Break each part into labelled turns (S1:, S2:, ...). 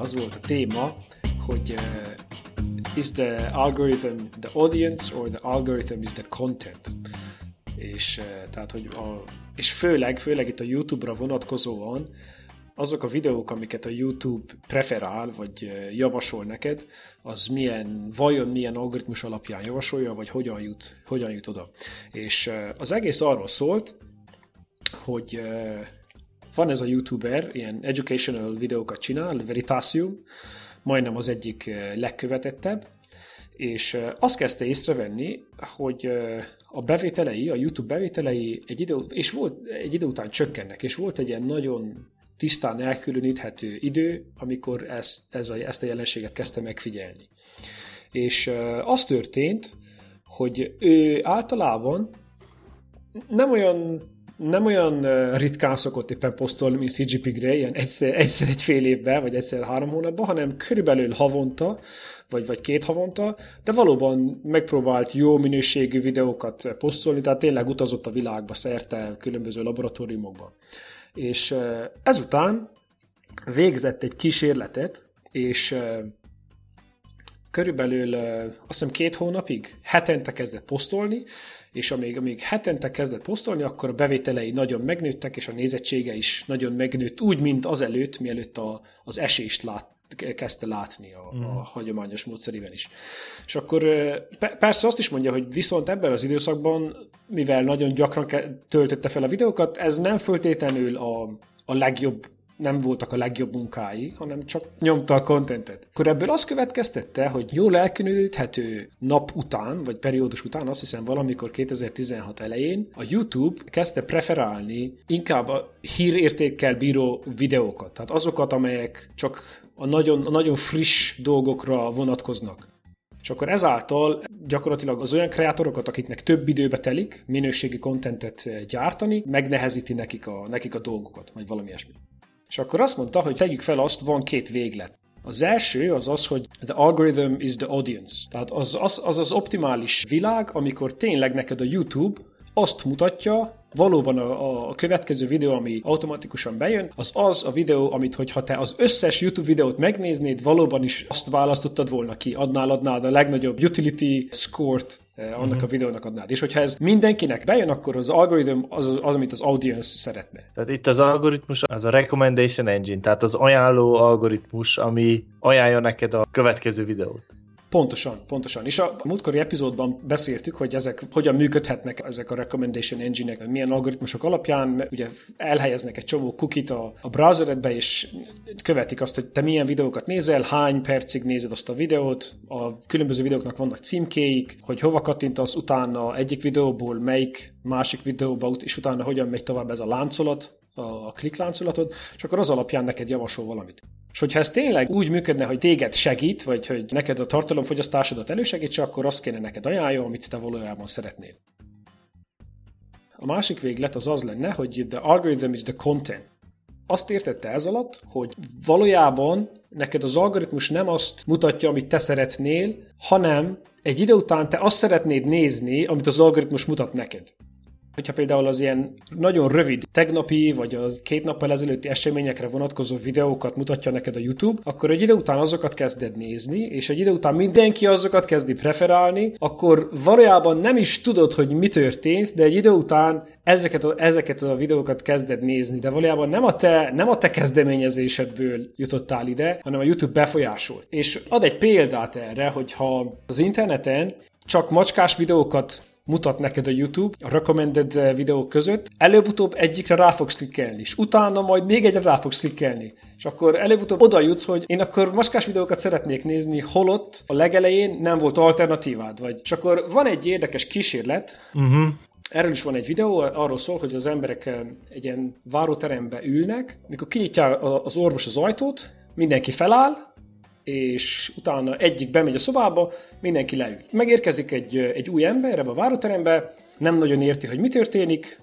S1: az volt a téma, hogy uh, is the algorithm the audience or the algorithm is the content? És uh, tehát, hogy a, és főleg, főleg itt a YouTube-ra vonatkozóan azok a videók, amiket a YouTube preferál, vagy javasol neked, az milyen, vajon milyen algoritmus alapján javasolja, vagy hogyan jut, hogyan jut oda. És az egész arról szólt, hogy van ez a YouTuber, ilyen educational videókat csinál, Veritasium, majdnem az egyik legkövetettebb, és azt kezdte észrevenni, hogy a bevételei, a YouTube bevételei egy idő, és volt, egy idő után csökkennek, és volt egy ilyen nagyon tisztán elkülöníthető idő, amikor ezt, ez a, ezt a jelenséget kezdte megfigyelni. És az történt, hogy ő általában nem olyan nem olyan ritkán szokott éppen posztolni, mint CGP Grey, ilyen egyszer, egyszer egy fél évben, vagy egyszer három hónapban, hanem körülbelül havonta, vagy, vagy két havonta, de valóban megpróbált jó minőségű videókat posztolni, tehát tényleg utazott a világba szerte különböző laboratóriumokban. És ezután végzett egy kísérletet, és körülbelül azt hiszem két hónapig hetente kezdett posztolni, és amíg, amíg hetente kezdett posztolni, akkor a bevételei nagyon megnőttek, és a nézettsége is nagyon megnőtt, úgy, mint azelőtt, mielőtt a, az esést lát, kezdte látni a, mm. a hagyományos módszerében is. És akkor persze azt is mondja, hogy viszont ebben az időszakban, mivel nagyon gyakran töltötte fel a videókat, ez nem föltétlenül a, a legjobb nem voltak a legjobb munkái, hanem csak nyomta a kontentet. Akkor ebből azt következtette, hogy jól elkülöníthető nap után, vagy periódus után, azt hiszem valamikor 2016 elején, a YouTube kezdte preferálni inkább a hírértékkel bíró videókat. Tehát azokat, amelyek csak a nagyon, a nagyon friss dolgokra vonatkoznak. És akkor ezáltal gyakorlatilag az olyan kreátorokat, akiknek több időbe telik minőségi kontentet gyártani, megnehezíti nekik a, nekik a dolgokat, vagy valami ilyesmi. És akkor azt mondta, hogy tegyük fel azt, van két véglet. Az első az az, hogy the algorithm is the audience. Tehát az az, az, az optimális világ, amikor tényleg neked a YouTube azt mutatja, valóban a, a következő videó, ami automatikusan bejön, az az a videó, amit hogyha te az összes YouTube videót megnéznéd, valóban is azt választottad volna ki, adnál, adnád a legnagyobb utility score-t eh, annak uh-huh. a videónak adnád. És hogyha ez mindenkinek bejön, akkor az algoritm az, az, az, amit az audience szeretne.
S2: Tehát itt az algoritmus az a recommendation engine, tehát az ajánló algoritmus, ami ajánlja neked a következő videót.
S1: Pontosan, pontosan. És a múltkori epizódban beszéltük, hogy ezek hogyan működhetnek ezek a recommendation engine-ek, milyen algoritmusok alapján ugye elhelyeznek egy csomó cookie a, a browseredbe, és követik azt, hogy te milyen videókat nézel, hány percig nézed azt a videót, a különböző videóknak vannak címkéik, hogy hova kattintasz utána egyik videóból, melyik másik videóba, és utána hogyan megy tovább ez a láncolat, a klikkláncolatod, és akkor az alapján neked javasol valamit. És hogyha ez tényleg úgy működne, hogy téged segít, vagy hogy neked a tartalomfogyasztásodat elősegítse, akkor azt kéne neked ajánljon, amit te valójában szeretnél. A másik véglet az az lenne, hogy the algorithm is the content. Azt értette ez alatt, hogy valójában neked az algoritmus nem azt mutatja, amit te szeretnél, hanem egy idő után te azt szeretnéd nézni, amit az algoritmus mutat neked. Hogyha például az ilyen nagyon rövid tegnapi vagy az két nappal ezelőtti eseményekre vonatkozó videókat mutatja neked a YouTube, akkor egy idő után azokat kezded nézni, és egy idő után mindenki azokat kezdi preferálni, akkor valójában nem is tudod, hogy mi történt, de egy idő után ezeket a, ezeket a videókat kezded nézni, de valójában nem a, te, nem a te kezdeményezésedből jutottál ide, hanem a YouTube befolyásol. És ad egy példát erre, hogyha az interneten csak macskás videókat mutat neked a YouTube a recommended eh, videók között, előbb-utóbb egyikre rá fogsz klikkelni, és utána majd még egyre rá fogsz klikkelni. És akkor előbb-utóbb oda jutsz, hogy én akkor maskás videókat szeretnék nézni, holott a legelején nem volt alternatívád, vagy. És akkor van egy érdekes kísérlet, uh-huh. Erről is van egy videó, arról szól, hogy az emberek eh, egy ilyen váróterembe ülnek, mikor kinyitja az orvos az ajtót, mindenki feláll, és utána egyik bemegy a szobába, mindenki leül. Megérkezik egy, egy új ember ebbe a váróterembe, nem nagyon érti, hogy mi történik,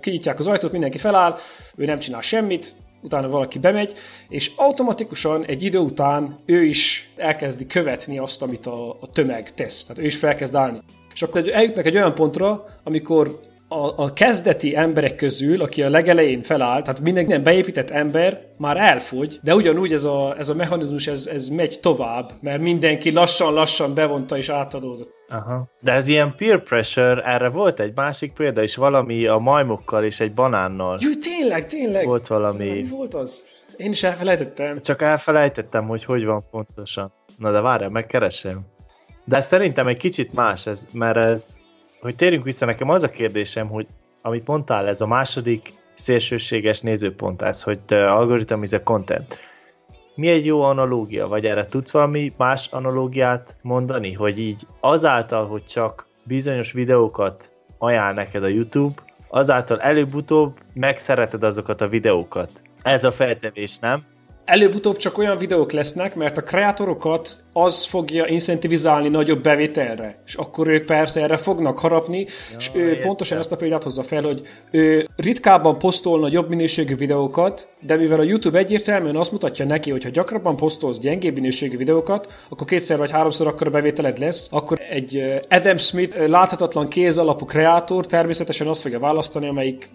S1: kinyitják az ajtót, mindenki feláll, ő nem csinál semmit, utána valaki bemegy, és automatikusan egy idő után ő is elkezdi követni azt, amit a, a tömeg tesz. Tehát ő is felkezd állni. És akkor eljutnak egy olyan pontra, amikor a, a kezdeti emberek közül, aki a legelején feláll, tehát minden beépített ember már elfogy, de ugyanúgy ez a, ez a mechanizmus, ez, ez megy tovább, mert mindenki lassan-lassan bevonta és átadódott.
S2: Aha. De ez ilyen peer pressure, erre volt egy másik példa is, valami a majmokkal és egy banánnal.
S1: Jó, tényleg, tényleg.
S2: Volt valami.
S1: Mi volt az? Én is elfelejtettem.
S2: Csak elfelejtettem, hogy hogy van pontosan. Na de várjál, megkeresem. De szerintem egy kicsit más ez, mert ez, hogy térjünk vissza, nekem az a kérdésem, hogy amit mondtál, ez a második szélsőséges nézőpont, ez, hogy algorithm is a content. Mi egy jó analógia, vagy erre tudsz valami más analógiát mondani, hogy így azáltal, hogy csak bizonyos videókat ajánl neked a YouTube, azáltal előbb-utóbb megszereted azokat a videókat. Ez a feltevés, nem?
S1: Előbb-utóbb csak olyan videók lesznek, mert a kreátorokat az fogja incentivizálni nagyobb bevételre. És akkor ők persze erre fognak harapni, ja, és ő értem. pontosan ezt a példát hozza fel, hogy ő ritkábban posztolna jobb minőségű videókat, de mivel a YouTube egyértelműen azt mutatja neki, hogy ha gyakrabban posztolsz gyengébb minőségű videókat, akkor kétszer vagy háromszor akkor a bevételed lesz, akkor egy Adam Smith láthatatlan kéz alapú kreátor természetesen azt fogja választani, amelyik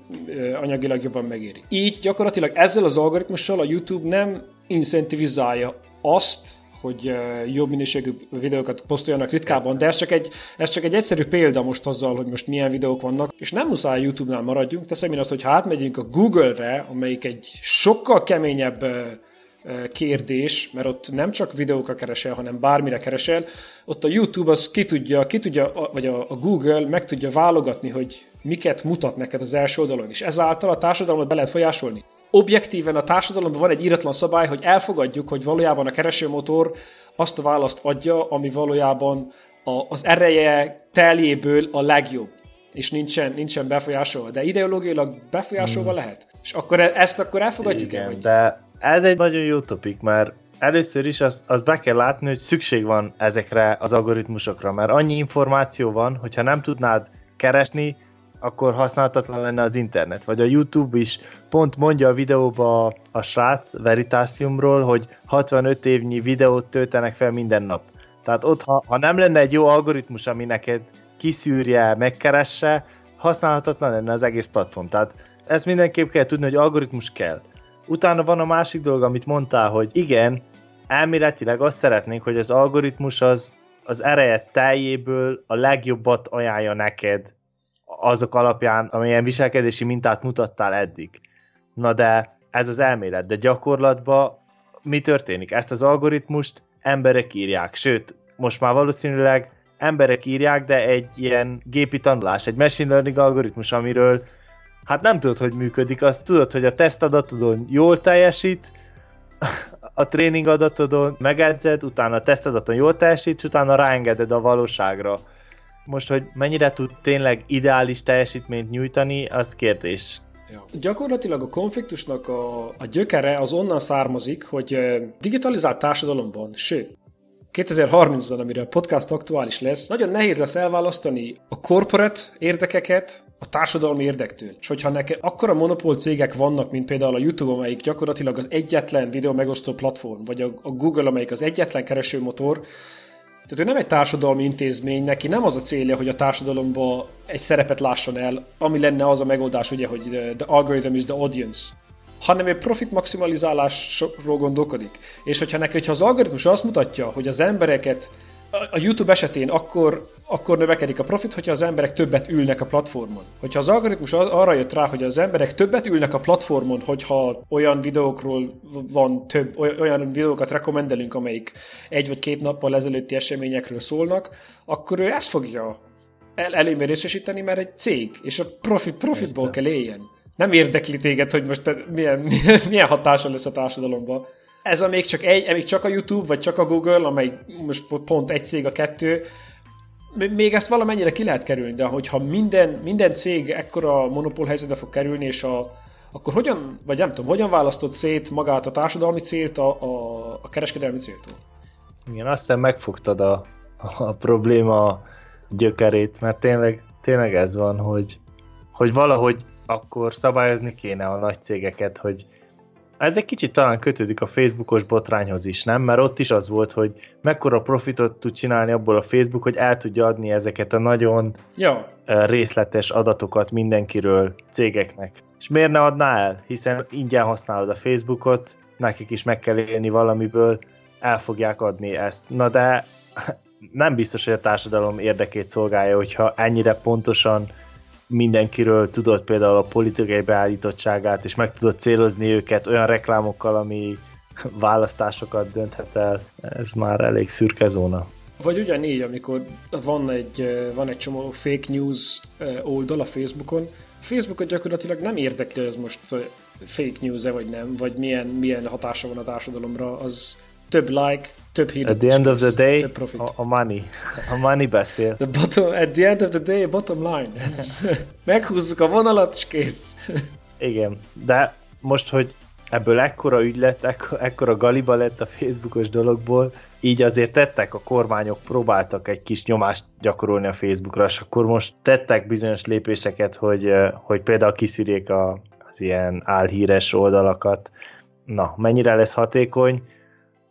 S1: anyagilag jobban megéri. Így gyakorlatilag ezzel az algoritmussal a YouTube nem incentivizálja azt, hogy jobb minőségű videókat posztoljanak ritkában, de ez csak, egy, ez csak egy egyszerű példa most azzal, hogy most milyen videók vannak, és nem muszáj YouTube-nál maradjunk, teszem én azt, hogy ha átmegyünk a Google-re, amelyik egy sokkal keményebb kérdés, mert ott nem csak videókra keresel, hanem bármire keresel, ott a YouTube az ki tudja, ki tudja vagy a, a Google meg tudja válogatni, hogy miket mutat neked az első oldalon, és ezáltal a társadalmat be lehet folyásolni objektíven a társadalomban van egy íratlan szabály, hogy elfogadjuk, hogy valójában a keresőmotor azt a választ adja, ami valójában a, az ereje teljéből a legjobb és nincsen, nincsen befolyásolva, de ideológiailag befolyásolva hmm. lehet. És akkor e- ezt akkor elfogadjuk
S2: Igen, el? De ez egy nagyon jó topik, mert először is azt az be kell látni, hogy szükség van ezekre az algoritmusokra, mert annyi információ van, hogyha nem tudnád keresni, akkor használhatatlan lenne az internet. Vagy a YouTube is pont mondja a videóba a srác Veritasiumról, hogy 65 évnyi videót töltenek fel minden nap. Tehát ott, ha, ha nem lenne egy jó algoritmus, ami neked kiszűrje, megkeresse, használhatatlan lenne az egész platform. Tehát ezt mindenképp kell tudni, hogy algoritmus kell. Utána van a másik dolog, amit mondtál, hogy igen, elméletileg azt szeretnénk, hogy az algoritmus az, az ereje teljéből a legjobbat ajánlja neked azok alapján, amilyen viselkedési mintát mutattál eddig. Na de ez az elmélet, de gyakorlatban mi történik? Ezt az algoritmust emberek írják, sőt, most már valószínűleg emberek írják, de egy ilyen gépi tanulás, egy machine learning algoritmus, amiről hát nem tudod, hogy működik, azt tudod, hogy a tesztadatodon jól teljesít, a tréning adatodon megedzed, utána a tesztadaton jól teljesít, utána ráengeded a valóságra. Most, hogy mennyire tud tényleg ideális teljesítményt nyújtani, az kérdés.
S1: Ja. Gyakorlatilag a konfliktusnak a, a gyökere az onnan származik, hogy digitalizált társadalomban, sőt, 2030-ban, amire a podcast aktuális lesz, nagyon nehéz lesz elválasztani a corporate érdekeket a társadalmi érdektől. És hogyha neked akkora monopól cégek vannak, mint például a YouTube, amelyik gyakorlatilag az egyetlen videó megosztó platform, vagy a, a Google, amelyik az egyetlen keresőmotor, tehát ő nem egy társadalmi intézmény, neki nem az a célja, hogy a társadalomba egy szerepet lásson el, ami lenne az a megoldás, ugye, hogy the, the algorithm is the audience hanem egy profit maximalizálásról gondolkodik. És hogyha neki, hogyha az algoritmus azt mutatja, hogy az embereket a YouTube esetén akkor, akkor növekedik a profit, hogyha az emberek többet ülnek a platformon. Hogyha az algoritmus arra jött rá, hogy az emberek többet ülnek a platformon, hogyha olyan videókról van több, olyan videókat rekomendelünk, amelyik egy vagy két nappal ezelőtti eseményekről szólnak, akkor ő ezt fogja el, előnyben részesíteni, mert egy cég, és a profit, profitból kell éljen. Nem érdekli téged, hogy most milyen, milyen hatása lesz a társadalomban ez a még csak egy, még csak a YouTube, vagy csak a Google, amely most pont egy cég a kettő, még ezt valamennyire ki lehet kerülni, de hogyha minden, minden cég ekkora monopól helyzetbe fog kerülni, és a, akkor hogyan, vagy nem tudom, hogyan választod szét magát a társadalmi célt a, a, a kereskedelmi céltól?
S2: Igen, azt hiszem megfogtad a, a probléma gyökerét, mert tényleg, tényleg ez van, hogy, hogy valahogy akkor szabályozni kéne a nagy cégeket, hogy Ez egy kicsit talán kötődik a Facebookos botrányhoz is, nem? Mert ott is az volt, hogy mekkora profitot tud csinálni abból a Facebook, hogy el tudja adni ezeket a nagyon
S1: ja.
S2: részletes adatokat mindenkiről cégeknek. És miért ne adná el? Hiszen ingyen használod a Facebookot, nekik is meg kell élni valamiből, el fogják adni ezt. Na de nem biztos, hogy a társadalom érdekét szolgálja, hogyha ennyire pontosan mindenkiről tudod például a politikai beállítottságát, és meg tudod célozni őket olyan reklámokkal, ami választásokat dönthet el. Ez már elég szürke zóna.
S1: Vagy ugyanígy, amikor van egy, van egy csomó fake news oldal a Facebookon, a Facebookot gyakorlatilag nem érdekli, hogy ez most fake news-e vagy nem, vagy milyen, milyen hatása van a társadalomra, az több like, több hír.
S2: At the end of the day, a, a money. A money beszél.
S1: The bottom, at the end of the day, bottom line. meghúzzuk a vonalat, és kész.
S2: Igen, de most, hogy ebből ekkora ügy lett, ekkora, ekkora galiba lett a Facebookos dologból, így azért tettek a kormányok, próbáltak egy kis nyomást gyakorolni a Facebookra, és akkor most tettek bizonyos lépéseket, hogy, hogy például kiszűrjék a, az ilyen álhíres oldalakat. Na, mennyire lesz hatékony?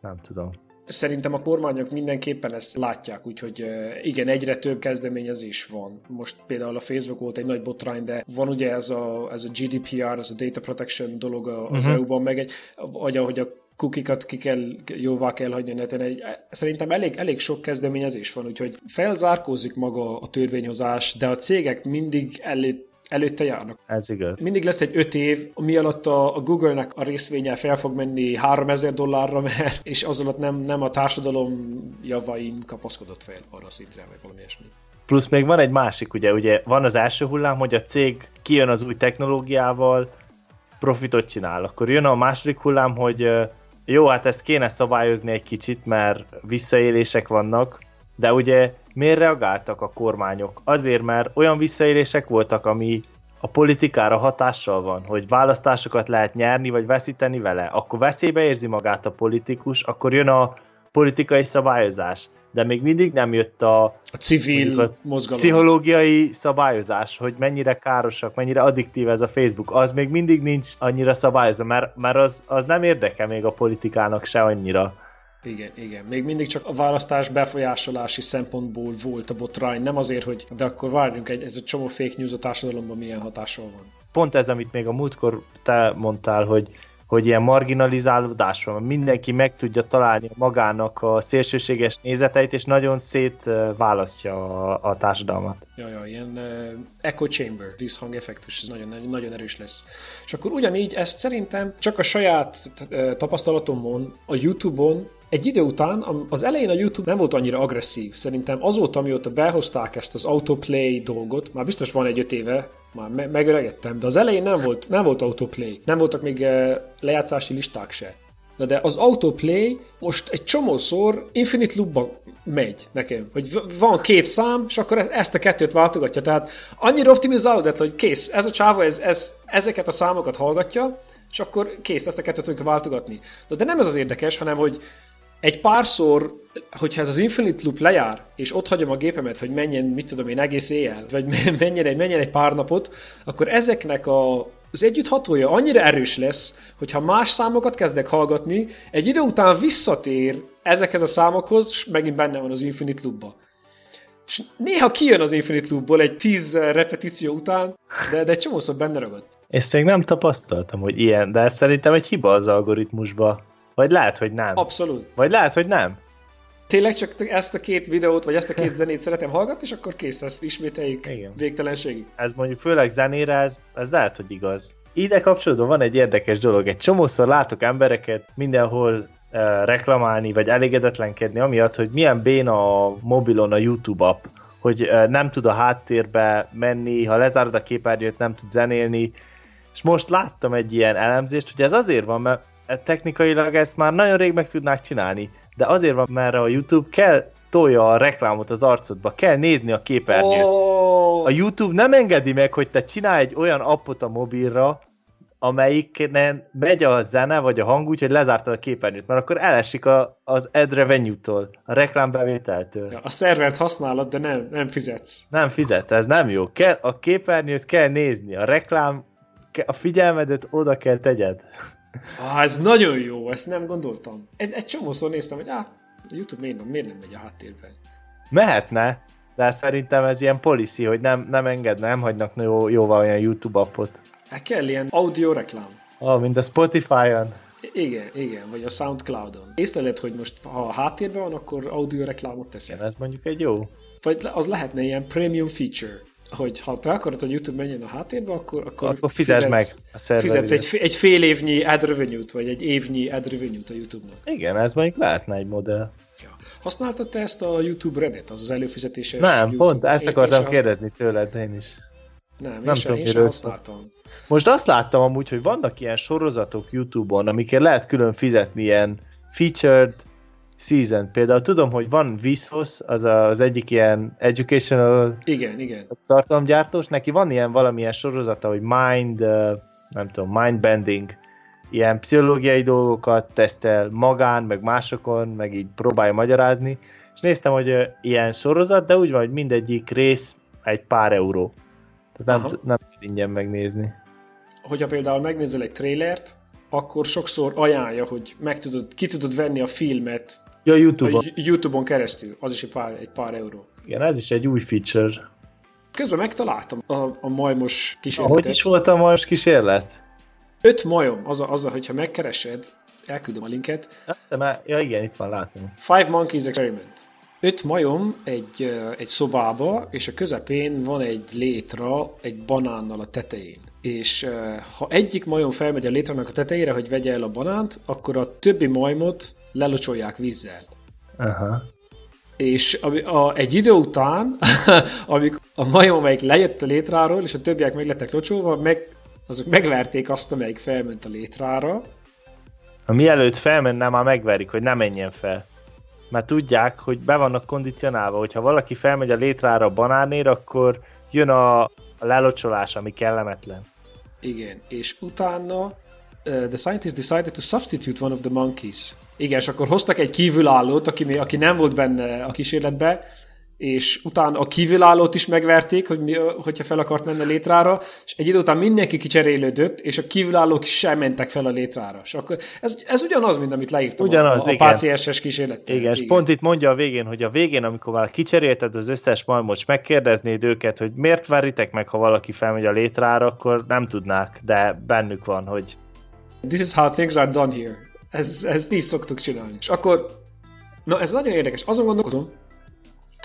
S2: Nem tudom.
S1: Szerintem a kormányok mindenképpen ezt látják, úgyhogy igen, egyre több kezdeményezés van. Most például a Facebook volt egy nagy botrány, de van ugye ez a, ez a GDPR, ez a Data Protection dolog az uh-huh. EU-ban, meg egy, vagy ahogy a kukikat ki kell, jóvá kell hagyni a neten. Egy, szerintem elég, elég sok kezdeményezés van, úgyhogy felzárkózik maga a törvényhozás, de a cégek mindig elő előtte járnak.
S2: Ez igaz.
S1: Mindig lesz egy öt év, ami alatt a, a Google-nek a részvénye fel fog menni 3000 dollárra, mert, és az alatt nem, nem a társadalom javain kapaszkodott fel arra a szintre, vagy valami ilyesmi.
S2: Plusz még van egy másik, ugye, ugye van az első hullám, hogy a cég kijön az új technológiával, profitot csinál. Akkor jön a második hullám, hogy jó, hát ezt kéne szabályozni egy kicsit, mert visszaélések vannak, de ugye miért reagáltak a kormányok? Azért, mert olyan visszaélések voltak, ami a politikára hatással van, hogy választásokat lehet nyerni vagy veszíteni vele, akkor veszélybe érzi magát a politikus, akkor jön a politikai szabályozás. De még mindig nem jött a,
S1: a civil a mozgalom.
S2: pszichológiai szabályozás, hogy mennyire károsak, mennyire addiktív ez a Facebook. Az még mindig nincs annyira szabályozva, mert, mert az, az nem érdekel még a politikának se annyira.
S1: Igen, igen. Még mindig csak a választás befolyásolási szempontból volt a botrány, nem azért, hogy de akkor várjunk, egy, ez a csomó fake news a társadalomban milyen hatással van.
S2: Pont ez, amit még a múltkor te mondtál, hogy hogy ilyen marginalizálódás van, mindenki meg tudja találni magának a szélsőséges nézeteit, és nagyon szétválasztja a, a társadalmat.
S1: Ja, ja, ilyen uh, echo chamber, effektus, ez nagyon, nagyon erős lesz. És akkor ugyanígy ezt szerintem csak a saját tapasztalatomon, a YouTube-on egy idő után, az elején a YouTube nem volt annyira agresszív. Szerintem azóta, amióta behozták ezt az autoplay dolgot, már biztos van egy öt éve, már me- megöregedtem, de az elején nem volt, nem volt autoplay, nem voltak még uh, lejátszási listák se. Na de az autoplay most egy csomószor Infinite loopba megy nekem, hogy van két szám, és akkor ezt a kettőt váltogatja. Tehát annyira optimizálódott, hogy kész, ez a csáva, ez, ez, ezeket a számokat hallgatja, és akkor kész, ezt a kettőt tudjuk váltogatni. De nem ez az érdekes, hanem hogy egy párszor, hogyha ez az Infinite Loop lejár, és ott hagyom a gépemet, hogy menjen, mit tudom én, egész éjjel, vagy menjen egy, menjen egy pár napot, akkor ezeknek a, az együtthatója annyira erős lesz, hogyha más számokat kezdek hallgatni, egy idő után visszatér ezekhez a számokhoz, és megint benne van az Infinite Loopba. És néha kijön az Infinite Loopból egy tíz repetíció után, de, de egy csomószor benne ragad.
S2: Ezt még nem tapasztaltam, hogy ilyen, de szerintem egy hiba az algoritmusba. Vagy lehet, hogy nem.
S1: Abszolút.
S2: Vagy lehet, hogy nem.
S1: Tényleg csak ezt a két videót, vagy ezt a két zenét szeretem hallgatni, és akkor kész, ezt ismételjük Igen. végtelenségig.
S2: Ez mondjuk főleg zenére, ez, ez lehet, hogy igaz. Ide kapcsolatban van egy érdekes dolog. Egy csomószor látok embereket mindenhol uh, reklamálni, vagy elégedetlenkedni, amiatt, hogy milyen béna a mobilon a YouTube app, hogy uh, nem tud a háttérbe menni, ha lezárod a képernyőt, nem tud zenélni. És most láttam egy ilyen elemzést, hogy ez azért van, mert technikailag ezt már nagyon rég meg tudnák csinálni, de azért van, mert a YouTube kell tolja a reklámot az arcodba, kell nézni a képernyőt. Oh. A YouTube nem engedi meg, hogy te csinálj egy olyan appot a mobilra, amelyiknek megy a zene vagy a hang úgy, hogy lezártad a képernyőt, mert akkor elesik a, az ad revenue-tól, a reklámbevételtől.
S1: Ja, a szervert használod, de nem, nem fizetsz.
S2: Nem fizetsz, ez nem jó. Kell, a képernyőt kell nézni, a reklám, a figyelmedet oda kell tegyed.
S1: Ah, ez nagyon jó, ezt nem gondoltam. Egy, egy csomószor néztem, hogy ah, a YouTube miért nem, miért nem megy a háttérben.
S2: Mehetne, de szerintem ez ilyen policy, hogy nem, nem engedne, nem hagynak jó, jóval olyan YouTube appot.
S1: Hát kell ilyen audio reklám.
S2: Ah, mint a Spotify-on.
S1: Igen, igen, vagy a Soundcloud-on. Észleled, hogy most ha a háttérben van, akkor audio reklámot teszel.
S2: Igen, ez mondjuk egy jó.
S1: Vagy az lehetne ilyen premium feature, hogy ha te akarod, hogy YouTube menjen a háttérbe, akkor, akkor,
S2: Akkor fizesd meg a
S1: fizetsz
S2: szerverre.
S1: egy, egy fél évnyi ad revenue-t, vagy egy évnyi ad revenue-t a YouTube-nak.
S2: Igen, ez mondjuk lehetne egy modell.
S1: Ja. Használtad te ezt a YouTube Reddit, az az előfizetéses
S2: Nem,
S1: YouTube?
S2: pont ezt
S1: Én-
S2: akartam
S1: én
S2: kérdezni tőled én is.
S1: Nem, én
S2: Nem
S1: sem,
S2: tudom,
S1: én sem használtam.
S2: Most azt láttam amúgy, hogy vannak ilyen sorozatok YouTube-on, amikért lehet külön fizetni ilyen featured season. Például tudom, hogy van Vsauce, az az egyik ilyen educational
S1: Igen, igen.
S2: tartalomgyártós, neki van ilyen valamilyen sorozata, hogy mind, nem tudom, mind bending, ilyen pszichológiai dolgokat tesztel magán, meg másokon, meg így próbálja magyarázni, és néztem, hogy ilyen sorozat, de úgy van, hogy mindegyik rész egy pár euró. Tehát nem,
S1: Aha.
S2: nem tud ingyen megnézni.
S1: Hogyha például megnézel egy trailert, akkor sokszor ajánlja, hogy meg tudod, ki tudod venni a filmet
S2: Ja,
S1: a
S2: Youtube-on.
S1: YouTube-on keresztül. Az is egy pár, egy pár euró.
S2: Igen, ez is egy új feature.
S1: Közben megtaláltam a, a majmos
S2: Ahogy
S1: kísérletet.
S2: is volt a most kísérlet?
S1: Öt majom, az a, az a, hogyha megkeresed, elküldöm a linket,
S2: Azt hiszem, el- ja igen, itt van, látom.
S1: Five Monkeys Experiment. Öt majom egy, egy szobába, és a közepén van egy létra egy banánnal a tetején. És ha egyik majom felmegy a létrának a tetejére, hogy vegye el a banánt, akkor a többi majmot lelocsolják vízzel.
S2: Aha.
S1: És a, a, egy idő után, amikor a majom, amelyik lejött a létráról, és a többiek meg lettek locsolva, meg, azok megverték azt, amelyik felment a létrára,
S2: Ha mielőtt felmenne, már megverik, hogy ne menjen fel. Mert tudják, hogy be vannak kondicionálva, hogyha valaki felmegy a létrára a banánér, akkor jön a, a lelocsolás, ami kellemetlen.
S1: Igen, és utána uh, the scientists decided to substitute one of the monkeys. Igen, és akkor hoztak egy kívülállót, aki, aki nem volt benne a kísérletbe, és utána a kívülállót is megverték, hogy mi, hogyha fel akart menni a létrára, és egy idő után mindenki kicserélődött, és a kívülállók sem mentek fel a létrára. És akkor ez, ez ugyanaz, mint amit leírtam
S2: Ugyanaz,
S1: a, a. PCSS kísérlettel.
S2: Igen, és pont itt mondja a végén, hogy a végén, amikor már kicserélted az összes majmot, és megkérdeznéd őket, hogy miért veritek meg, ha valaki felmegy a létrára, akkor nem tudnák, de bennük van, hogy
S1: This is how things are done here. Ez, ezt így szoktuk csinálni. És akkor, na ez nagyon érdekes. Azon gondolkodom,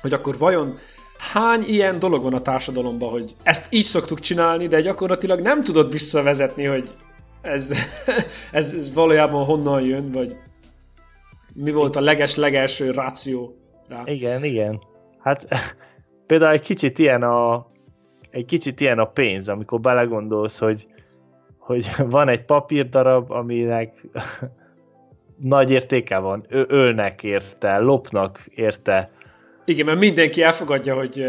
S1: hogy akkor vajon hány ilyen dolog van a társadalomban, hogy ezt így szoktuk csinálni, de gyakorlatilag nem tudod visszavezetni, hogy ez, ez, ez valójában honnan jön, vagy mi volt a leges-legelső ráció rá.
S2: Igen, igen. Hát például egy kicsit ilyen a egy kicsit ilyen a pénz, amikor belegondolsz, hogy, hogy van egy papírdarab, aminek nagy értéke van, ölnek érte, lopnak érte.
S1: Igen, mert mindenki elfogadja, hogy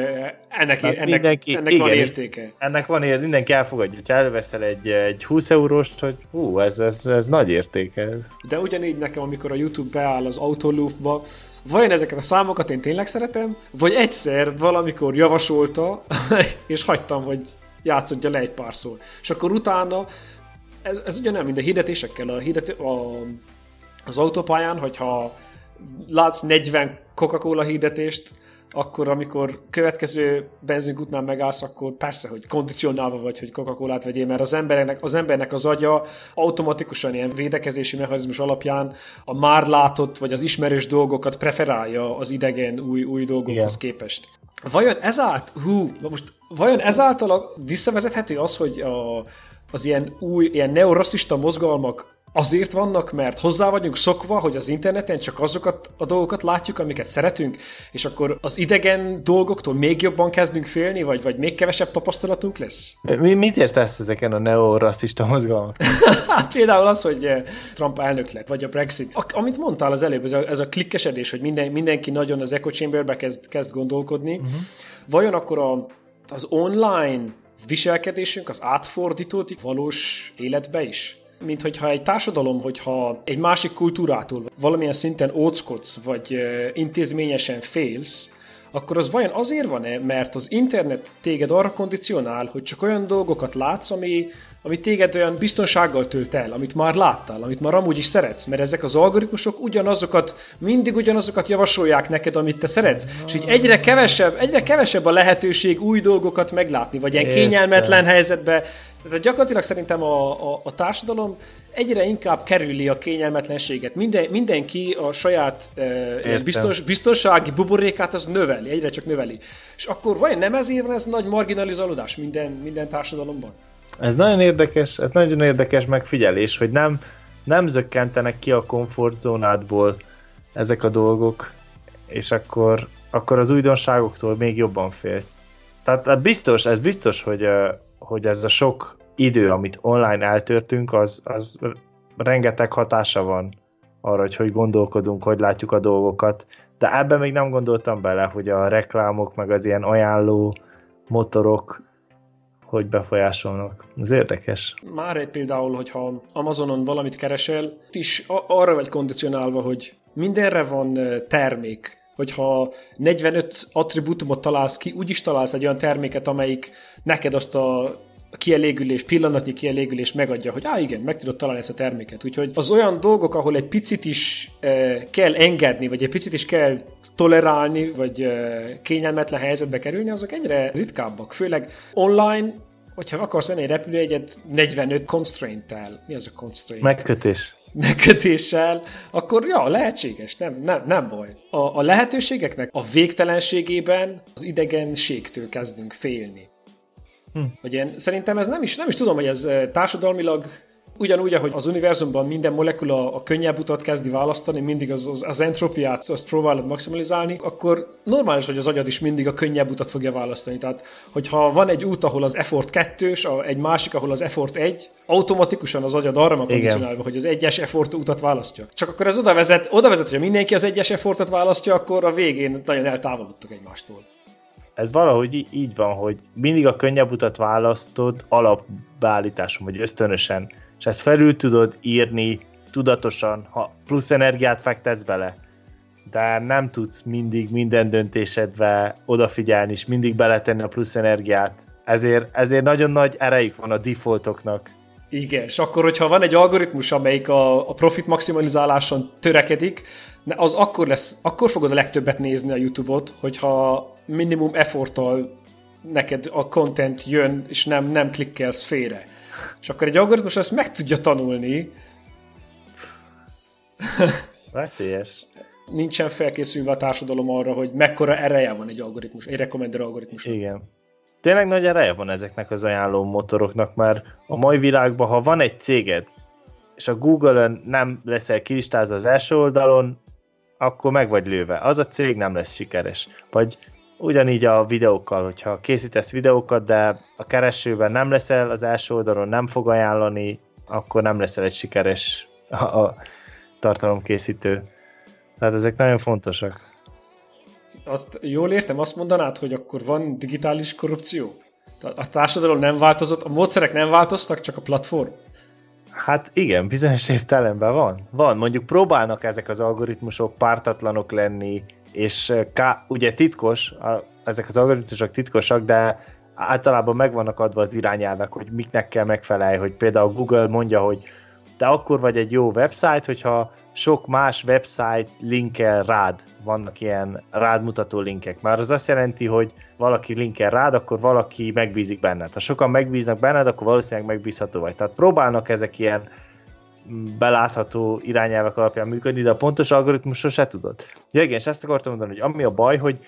S1: ennek,
S2: Tehát
S1: ennek,
S2: mindenki-
S1: ennek
S2: igen,
S1: van értéke.
S2: Ennek van ér, mindenki elfogadja, hogy előveszel egy, egy 20 euróst, hogy hú, ez, ez, ez nagy értéke. Ez.
S1: De ugyanígy nekem, amikor a YouTube beáll az autoloopba, vajon ezeket a számokat én tényleg szeretem, vagy egyszer valamikor javasolta, és hagytam, hogy játszodja le egy párszor. És akkor utána, ez, ez ugyanolyan, mint a hirdetésekkel, a hirdet, a, az autópályán, hogyha látsz 40 Coca-Cola hirdetést, akkor amikor következő benzinkútnál megállsz, akkor persze, hogy kondicionálva vagy, hogy Coca-Colát vegyél, mert az embernek, az embernek az agya automatikusan ilyen védekezési mechanizmus alapján a már látott vagy az ismerős dolgokat preferálja az idegen új, új dolgokhoz
S2: Igen.
S1: képest. Vajon ezáltal, hú, na most vajon ezáltal a, visszavezethető az, hogy a, az ilyen új, ilyen neorasszista mozgalmak azért vannak, mert hozzá vagyunk szokva, hogy az interneten csak azokat a dolgokat látjuk, amiket szeretünk, és akkor az idegen dolgoktól még jobban kezdünk félni, vagy, vagy még kevesebb tapasztalatunk lesz?
S2: Mi, mit értesz ezeken a neorasszista mozgalmak?
S1: Hát például az, hogy eh, Trump elnök lett, vagy a Brexit. A, amit mondtál az előbb, ez a, ez a klikkesedés, hogy minden, mindenki nagyon az echo chamberbe kezd, kezd gondolkodni. Uh-huh. Vajon akkor a, az online viselkedésünk az átfordítódik valós életbe is? Mint hogyha egy társadalom, hogyha egy másik kultúrától valamilyen szinten óckodsz, vagy intézményesen félsz, akkor az vajon azért van-e, mert az internet téged arra kondicionál, hogy csak olyan dolgokat látsz, ami, ami téged olyan biztonsággal tölt el, amit már láttál, amit már amúgy is szeretsz, mert ezek az algoritmusok ugyanazokat, mindig ugyanazokat javasolják neked, amit te szeretsz, és így egyre kevesebb, egyre kevesebb a lehetőség új dolgokat meglátni, vagy ilyen Értem. kényelmetlen helyzetbe. Tehát gyakorlatilag szerintem a, a, a társadalom egyre inkább kerüli a kényelmetlenséget. Minden, mindenki a saját uh, biztos, biztonsági buborékát az növeli, egyre csak növeli. És akkor vajon nem ezért van ez nagy marginalizálódás minden, minden társadalomban?
S2: Ez nagyon érdekes, ez nagyon érdekes megfigyelés, hogy nem, nem zökkentenek ki a komfortzónádból ezek a dolgok, és akkor, akkor az újdonságoktól még jobban félsz. Tehát hát biztos, ez biztos, hogy, hogy ez a sok idő, amit online eltörtünk, az, az rengeteg hatása van arra, hogy hogy gondolkodunk, hogy látjuk a dolgokat, de ebben még nem gondoltam bele, hogy a reklámok, meg az ilyen ajánló motorok hogy befolyásolnak. Ez érdekes.
S1: Már egy például, hogyha Amazonon valamit keresel, is arra vagy kondicionálva, hogy mindenre van termék, hogyha 45 attribútumot találsz ki, úgyis találsz egy olyan terméket, amelyik neked azt a kielégülés, pillanatnyi kielégülés megadja, hogy á igen, meg tudod találni ezt a terméket. Úgyhogy az olyan dolgok, ahol egy picit is e, kell engedni, vagy egy picit is kell tolerálni, vagy e, kényelmetlen helyzetbe kerülni, azok egyre ritkábbak. Főleg online, hogyha akarsz venni egy repülőjegyet 45 constraint-tel. Mi az a constraint?
S2: Megkötés
S1: megkötéssel, akkor ja, lehetséges, nem, nem, nem baj. A, a lehetőségeknek a végtelenségében az idegenségtől kezdünk félni. Hm. Hogy én, szerintem ez nem is, nem is tudom, hogy ez eh, társadalmilag ugyanúgy, ahogy az univerzumban minden molekula a könnyebb utat kezdi választani, mindig az, az, az entropiát azt próbálod maximalizálni, akkor normális, hogy az agyad is mindig a könnyebb utat fogja választani. Tehát, hogyha van egy út, ahol az effort 2 egy másik, ahol az effort 1, automatikusan az agyad arra van kondicionálva, hogy az egyes effort utat választja. Csak akkor ez oda vezet, oda vezet, hogy mindenki az egyes effortot választja, akkor a végén nagyon eltávolodtok egymástól
S2: ez valahogy így van, hogy mindig a könnyebb utat választod alapbeállításom, vagy ösztönösen, és ezt felül tudod írni tudatosan, ha plusz energiát fektetsz bele, de nem tudsz mindig minden döntésedbe odafigyelni, és mindig beletenni a plusz energiát. Ezért, ezért nagyon nagy erejük van a defaultoknak.
S1: Igen, és akkor, hogyha van egy algoritmus, amelyik a, a profit maximalizáláson törekedik, az akkor lesz, akkor fogod a legtöbbet nézni a YouTube-ot, hogyha minimum efforttal neked a content jön, és nem, nem klikkelsz félre. És akkor egy algoritmus ezt meg tudja tanulni.
S2: Veszélyes.
S1: Nincsen felkészülve a társadalom arra, hogy mekkora ereje van egy algoritmus, egy recommender algoritmus.
S2: Igen. Tényleg nagy ereje van ezeknek az ajánló motoroknak, mert a mai világban, ha van egy céged, és a Google-ön nem leszel kilistázva az első oldalon, akkor meg vagy lőve. Az a cég nem lesz sikeres. Vagy ugyanígy a videókkal, hogyha készítesz videókat, de a keresőben nem leszel, az első oldalon nem fog ajánlani, akkor nem leszel egy sikeres a, a tartalomkészítő. Tehát ezek nagyon fontosak.
S1: Azt jól értem, azt mondanád, hogy akkor van digitális korrupció? A társadalom nem változott, a módszerek nem változtak, csak a platform?
S2: Hát igen, bizonyos értelemben van. Van, mondjuk próbálnak ezek az algoritmusok pártatlanok lenni, és ká, ugye titkos, a, ezek az algoritmusok titkosak, de általában meg vannak adva az irányelvek, hogy miknek kell megfelelni, hogy például Google mondja, hogy te akkor vagy egy jó website, hogyha sok más website linkel rád, vannak ilyen rád mutató linkek. Már az azt jelenti, hogy valaki linkel rád, akkor valaki megbízik benned. Ha sokan megbíznak benned, akkor valószínűleg megbízható vagy. Tehát próbálnak ezek ilyen belátható irányelvek alapján működni, de a pontos algoritmus sose tudod. Ja igen, és ezt akartam mondani, hogy ami a baj, hogy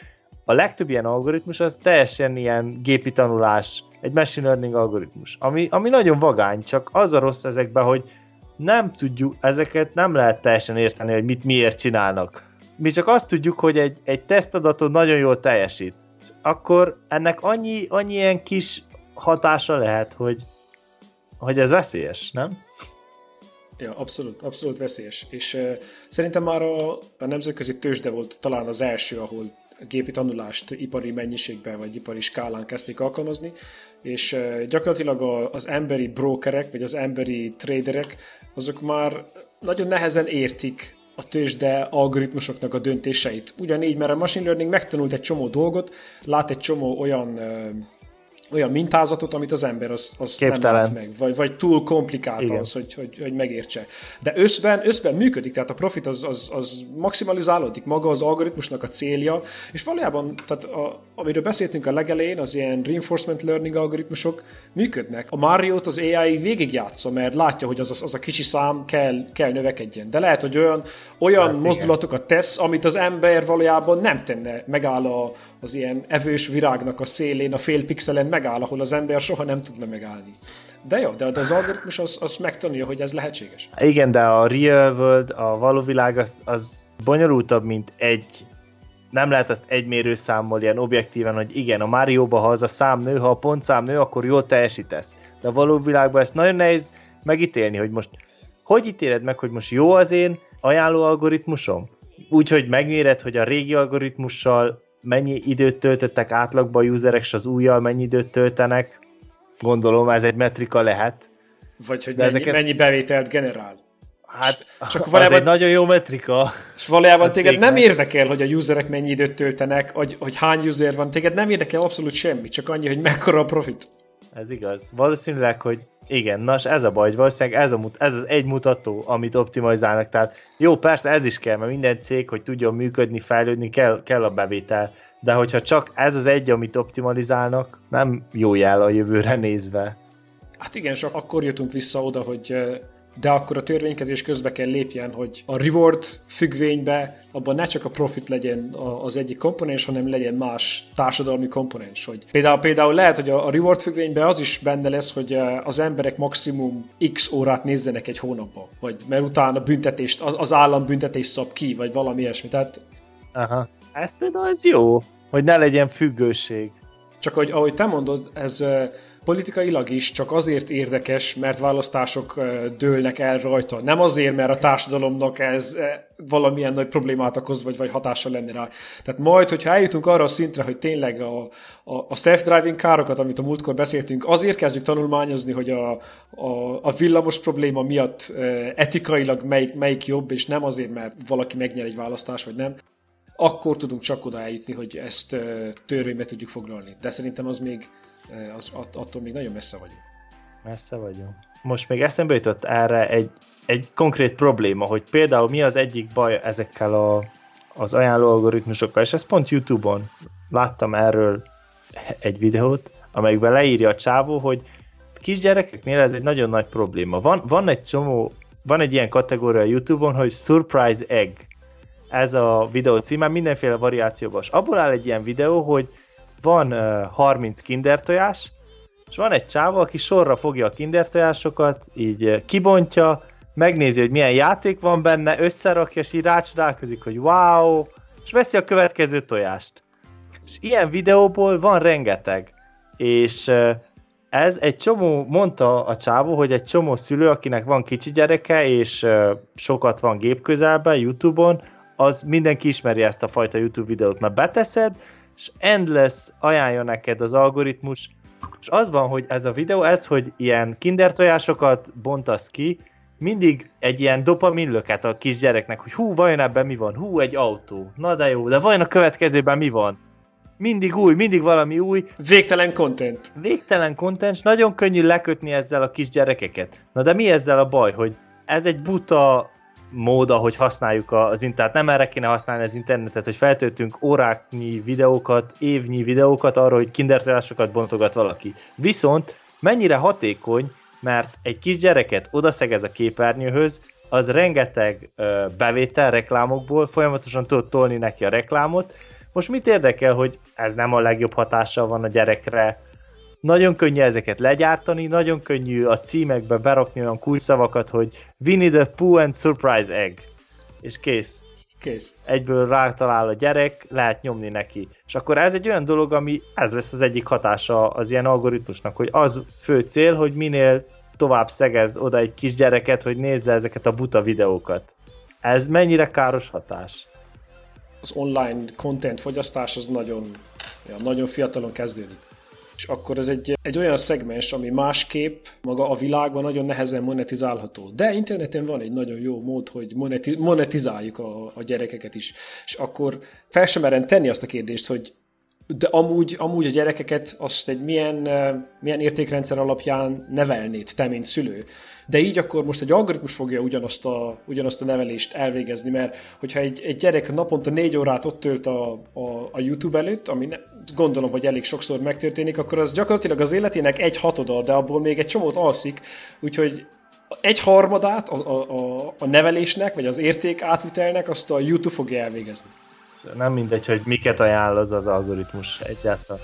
S2: a legtöbb ilyen algoritmus az teljesen ilyen gépi tanulás, egy machine learning algoritmus, ami, ami nagyon vagány, csak az a rossz ezekben, hogy nem tudjuk, ezeket nem lehet teljesen érteni, hogy mit miért csinálnak. Mi csak azt tudjuk, hogy egy, egy tesztadaton nagyon jól teljesít. Akkor ennek annyi, annyi ilyen kis hatása lehet, hogy, hogy ez veszélyes, nem?
S1: Ja, abszolút, abszolút veszélyes. És uh, szerintem már a, a nemzetközi tőzsde volt talán az első, ahol gépi tanulást ipari mennyiségben vagy ipari skálán kezdték alkalmazni, és uh, gyakorlatilag az emberi brokerek, vagy az emberi traderek, azok már nagyon nehezen értik a tőzsde algoritmusoknak a döntéseit. Ugyanígy, mert a machine learning megtanult egy csomó dolgot, lát egy csomó olyan uh, olyan mintázatot, amit az ember az, az nem lát meg, vagy, vagy túl komplikált Igen. az, hogy, hogy, hogy megértse. De összben, összben működik, tehát a profit az, az, az maximalizálódik, maga az algoritmusnak a célja, és valójában, tehát a, amiről beszéltünk a legelején, az ilyen reinforcement learning algoritmusok működnek. A Mario-t az AI végigjátsza, mert látja, hogy az, az, az a kicsi szám kell, kell növekedjen. De lehet, hogy olyan, olyan hát mozdulatokat tesz, amit az ember valójában nem tenne, megáll a, az ilyen evős virágnak a szélén, a fél pixelen megáll, ahol az ember soha nem tudna megállni. De jó, de az algoritmus az, az megtanulja, hogy ez lehetséges.
S2: Igen, de a real world, a való világ az, az bonyolultabb, mint egy nem lehet ezt egy mérőszámmal ilyen objektíven, hogy igen, a Mario-ba, ha az a szám nő, ha a pontszám nő, akkor jól teljesítesz. De a való világban ezt nagyon nehéz megítélni, hogy most hogy ítéled meg, hogy most jó az én ajánló algoritmusom? Úgyhogy megméred, hogy a régi algoritmussal mennyi időt töltöttek átlagban a userek, és az újjal mennyi időt töltenek. Gondolom, ez egy metrika lehet.
S1: Vagy hogy mennyi, ezeket... mennyi bevételt generál.
S2: Hát, csak valójában, az egy nagyon jó metrika.
S1: És valójában téged nem érdekel, hogy a userek mennyi időt töltenek, hogy, hogy hány user van, téged nem érdekel abszolút semmi, csak annyi, hogy mekkora a profit.
S2: Ez igaz. Valószínűleg, hogy igen, nas, ez a baj, hogy valószínűleg ez, a, ez az egy mutató, amit optimalizálnak. Tehát jó, persze ez is kell, mert minden cég, hogy tudjon működni, fejlődni, kell, kell a bevétel. De hogyha csak ez az egy, amit optimalizálnak, nem jó jel a jövőre nézve.
S1: Hát igen, csak akkor jutunk vissza oda, hogy de akkor a törvénykezés közbe kell lépjen, hogy a reward függvénybe abban ne csak a profit legyen az egyik komponens, hanem legyen más társadalmi komponens. Hogy például, például lehet, hogy a reward függvényben az is benne lesz, hogy az emberek maximum x órát nézzenek egy hónapban, vagy mert utána büntetést, az állam büntetést szab ki, vagy valami ilyesmi. Tehát...
S2: Aha. Ez például ez jó, hogy ne legyen függőség.
S1: Csak hogy ahogy te mondod, ez politikailag is csak azért érdekes, mert választások dőlnek el rajta. Nem azért, mert a társadalomnak ez valamilyen nagy problémát okoz, vagy, vagy hatása lenne rá. Tehát majd, hogyha eljutunk arra a szintre, hogy tényleg a, a, a self-driving károkat, amit a múltkor beszéltünk, azért kezdjük tanulmányozni, hogy a, a, a villamos probléma miatt etikailag melyik, melyik jobb, és nem azért, mert valaki megnyer egy választás, vagy nem, akkor tudunk csak oda eljutni, hogy ezt törvénybe tudjuk foglalni. De szerintem az még az, attól még nagyon messze vagyunk.
S2: Messze vagyunk. Most még eszembe jutott erre egy, egy konkrét probléma, hogy például mi az egyik baj ezekkel a, az ajánló algoritmusokkal, és ezt pont YouTube-on láttam erről egy videót, amelyikben leírja a csávó, hogy kisgyerekeknél ez egy nagyon nagy probléma. Van, van egy csomó, van egy ilyen kategória YouTube-on, hogy Surprise Egg. Ez a videó címe, mindenféle variációban. És abból áll egy ilyen videó, hogy van uh, 30 kinder tojás, és van egy csáva, aki sorra fogja a kinder tojásokat, így uh, kibontja, megnézi, hogy milyen játék van benne, összerakja, és így rácsodálkozik, hogy wow, és veszi a következő tojást. És ilyen videóból van rengeteg. És uh, ez egy csomó, mondta a csávó, hogy egy csomó szülő, akinek van kicsi gyereke, és uh, sokat van gép közelben, Youtube-on, az mindenki ismeri ezt a fajta YouTube videót, mert beteszed, és endless ajánlja neked az algoritmus, és az van, hogy ez a videó, ez, hogy ilyen kinder tojásokat bontasz ki, mindig egy ilyen dopamin löket a kisgyereknek, hogy hú, vajon ebben mi van? Hú, egy autó. Na de jó, de vajon a következőben mi van? Mindig új, mindig valami új.
S1: Végtelen content.
S2: Végtelen content, és nagyon könnyű lekötni ezzel a kisgyerekeket. Na de mi ezzel a baj, hogy ez egy buta mód, ahogy használjuk az internetet. Nem erre kéne használni az internetet, hogy feltöltünk óráknyi videókat, évnyi videókat arról, hogy kindertojásokat bontogat valaki. Viszont mennyire hatékony, mert egy kis gyereket odaszegez a képernyőhöz, az rengeteg bevétel reklámokból, folyamatosan tud tolni neki a reklámot. Most mit érdekel, hogy ez nem a legjobb hatással van a gyerekre, nagyon könnyű ezeket legyártani, nagyon könnyű a címekbe berakni olyan kulcsszavakat, hogy Winnie the Pooh and Surprise Egg. És kész.
S1: Kész.
S2: Egyből rátalál a gyerek, lehet nyomni neki. És akkor ez egy olyan dolog, ami ez lesz az egyik hatása az ilyen algoritmusnak, hogy az fő cél, hogy minél tovább szegez oda egy kis gyereket, hogy nézze ezeket a buta videókat. Ez mennyire káros hatás?
S1: Az online content fogyasztás az nagyon, ja, nagyon fiatalon kezdődik és akkor ez egy, egy olyan szegmens, ami másképp maga a világban nagyon nehezen monetizálható. De interneten van egy nagyon jó mód, hogy moneti, monetizáljuk a, a gyerekeket is. És akkor fel sem tenni azt a kérdést, hogy de amúgy, amúgy a gyerekeket azt egy milyen, milyen értékrendszer alapján nevelnéd te, mint szülő. De így akkor most egy algoritmus fogja ugyanazt a, ugyanazt a nevelést elvégezni, mert hogyha egy, egy gyerek naponta négy órát ott tölt a, a, a YouTube előtt, ami ne, gondolom, hogy elég sokszor megtörténik, akkor az gyakorlatilag az életének egy hatoda, de abból még egy csomót alszik, úgyhogy egy harmadát a, a, a nevelésnek, vagy az érték átvitelnek azt a YouTube fogja elvégezni.
S2: Nem mindegy, hogy miket ajánl az az algoritmus egyáltalán.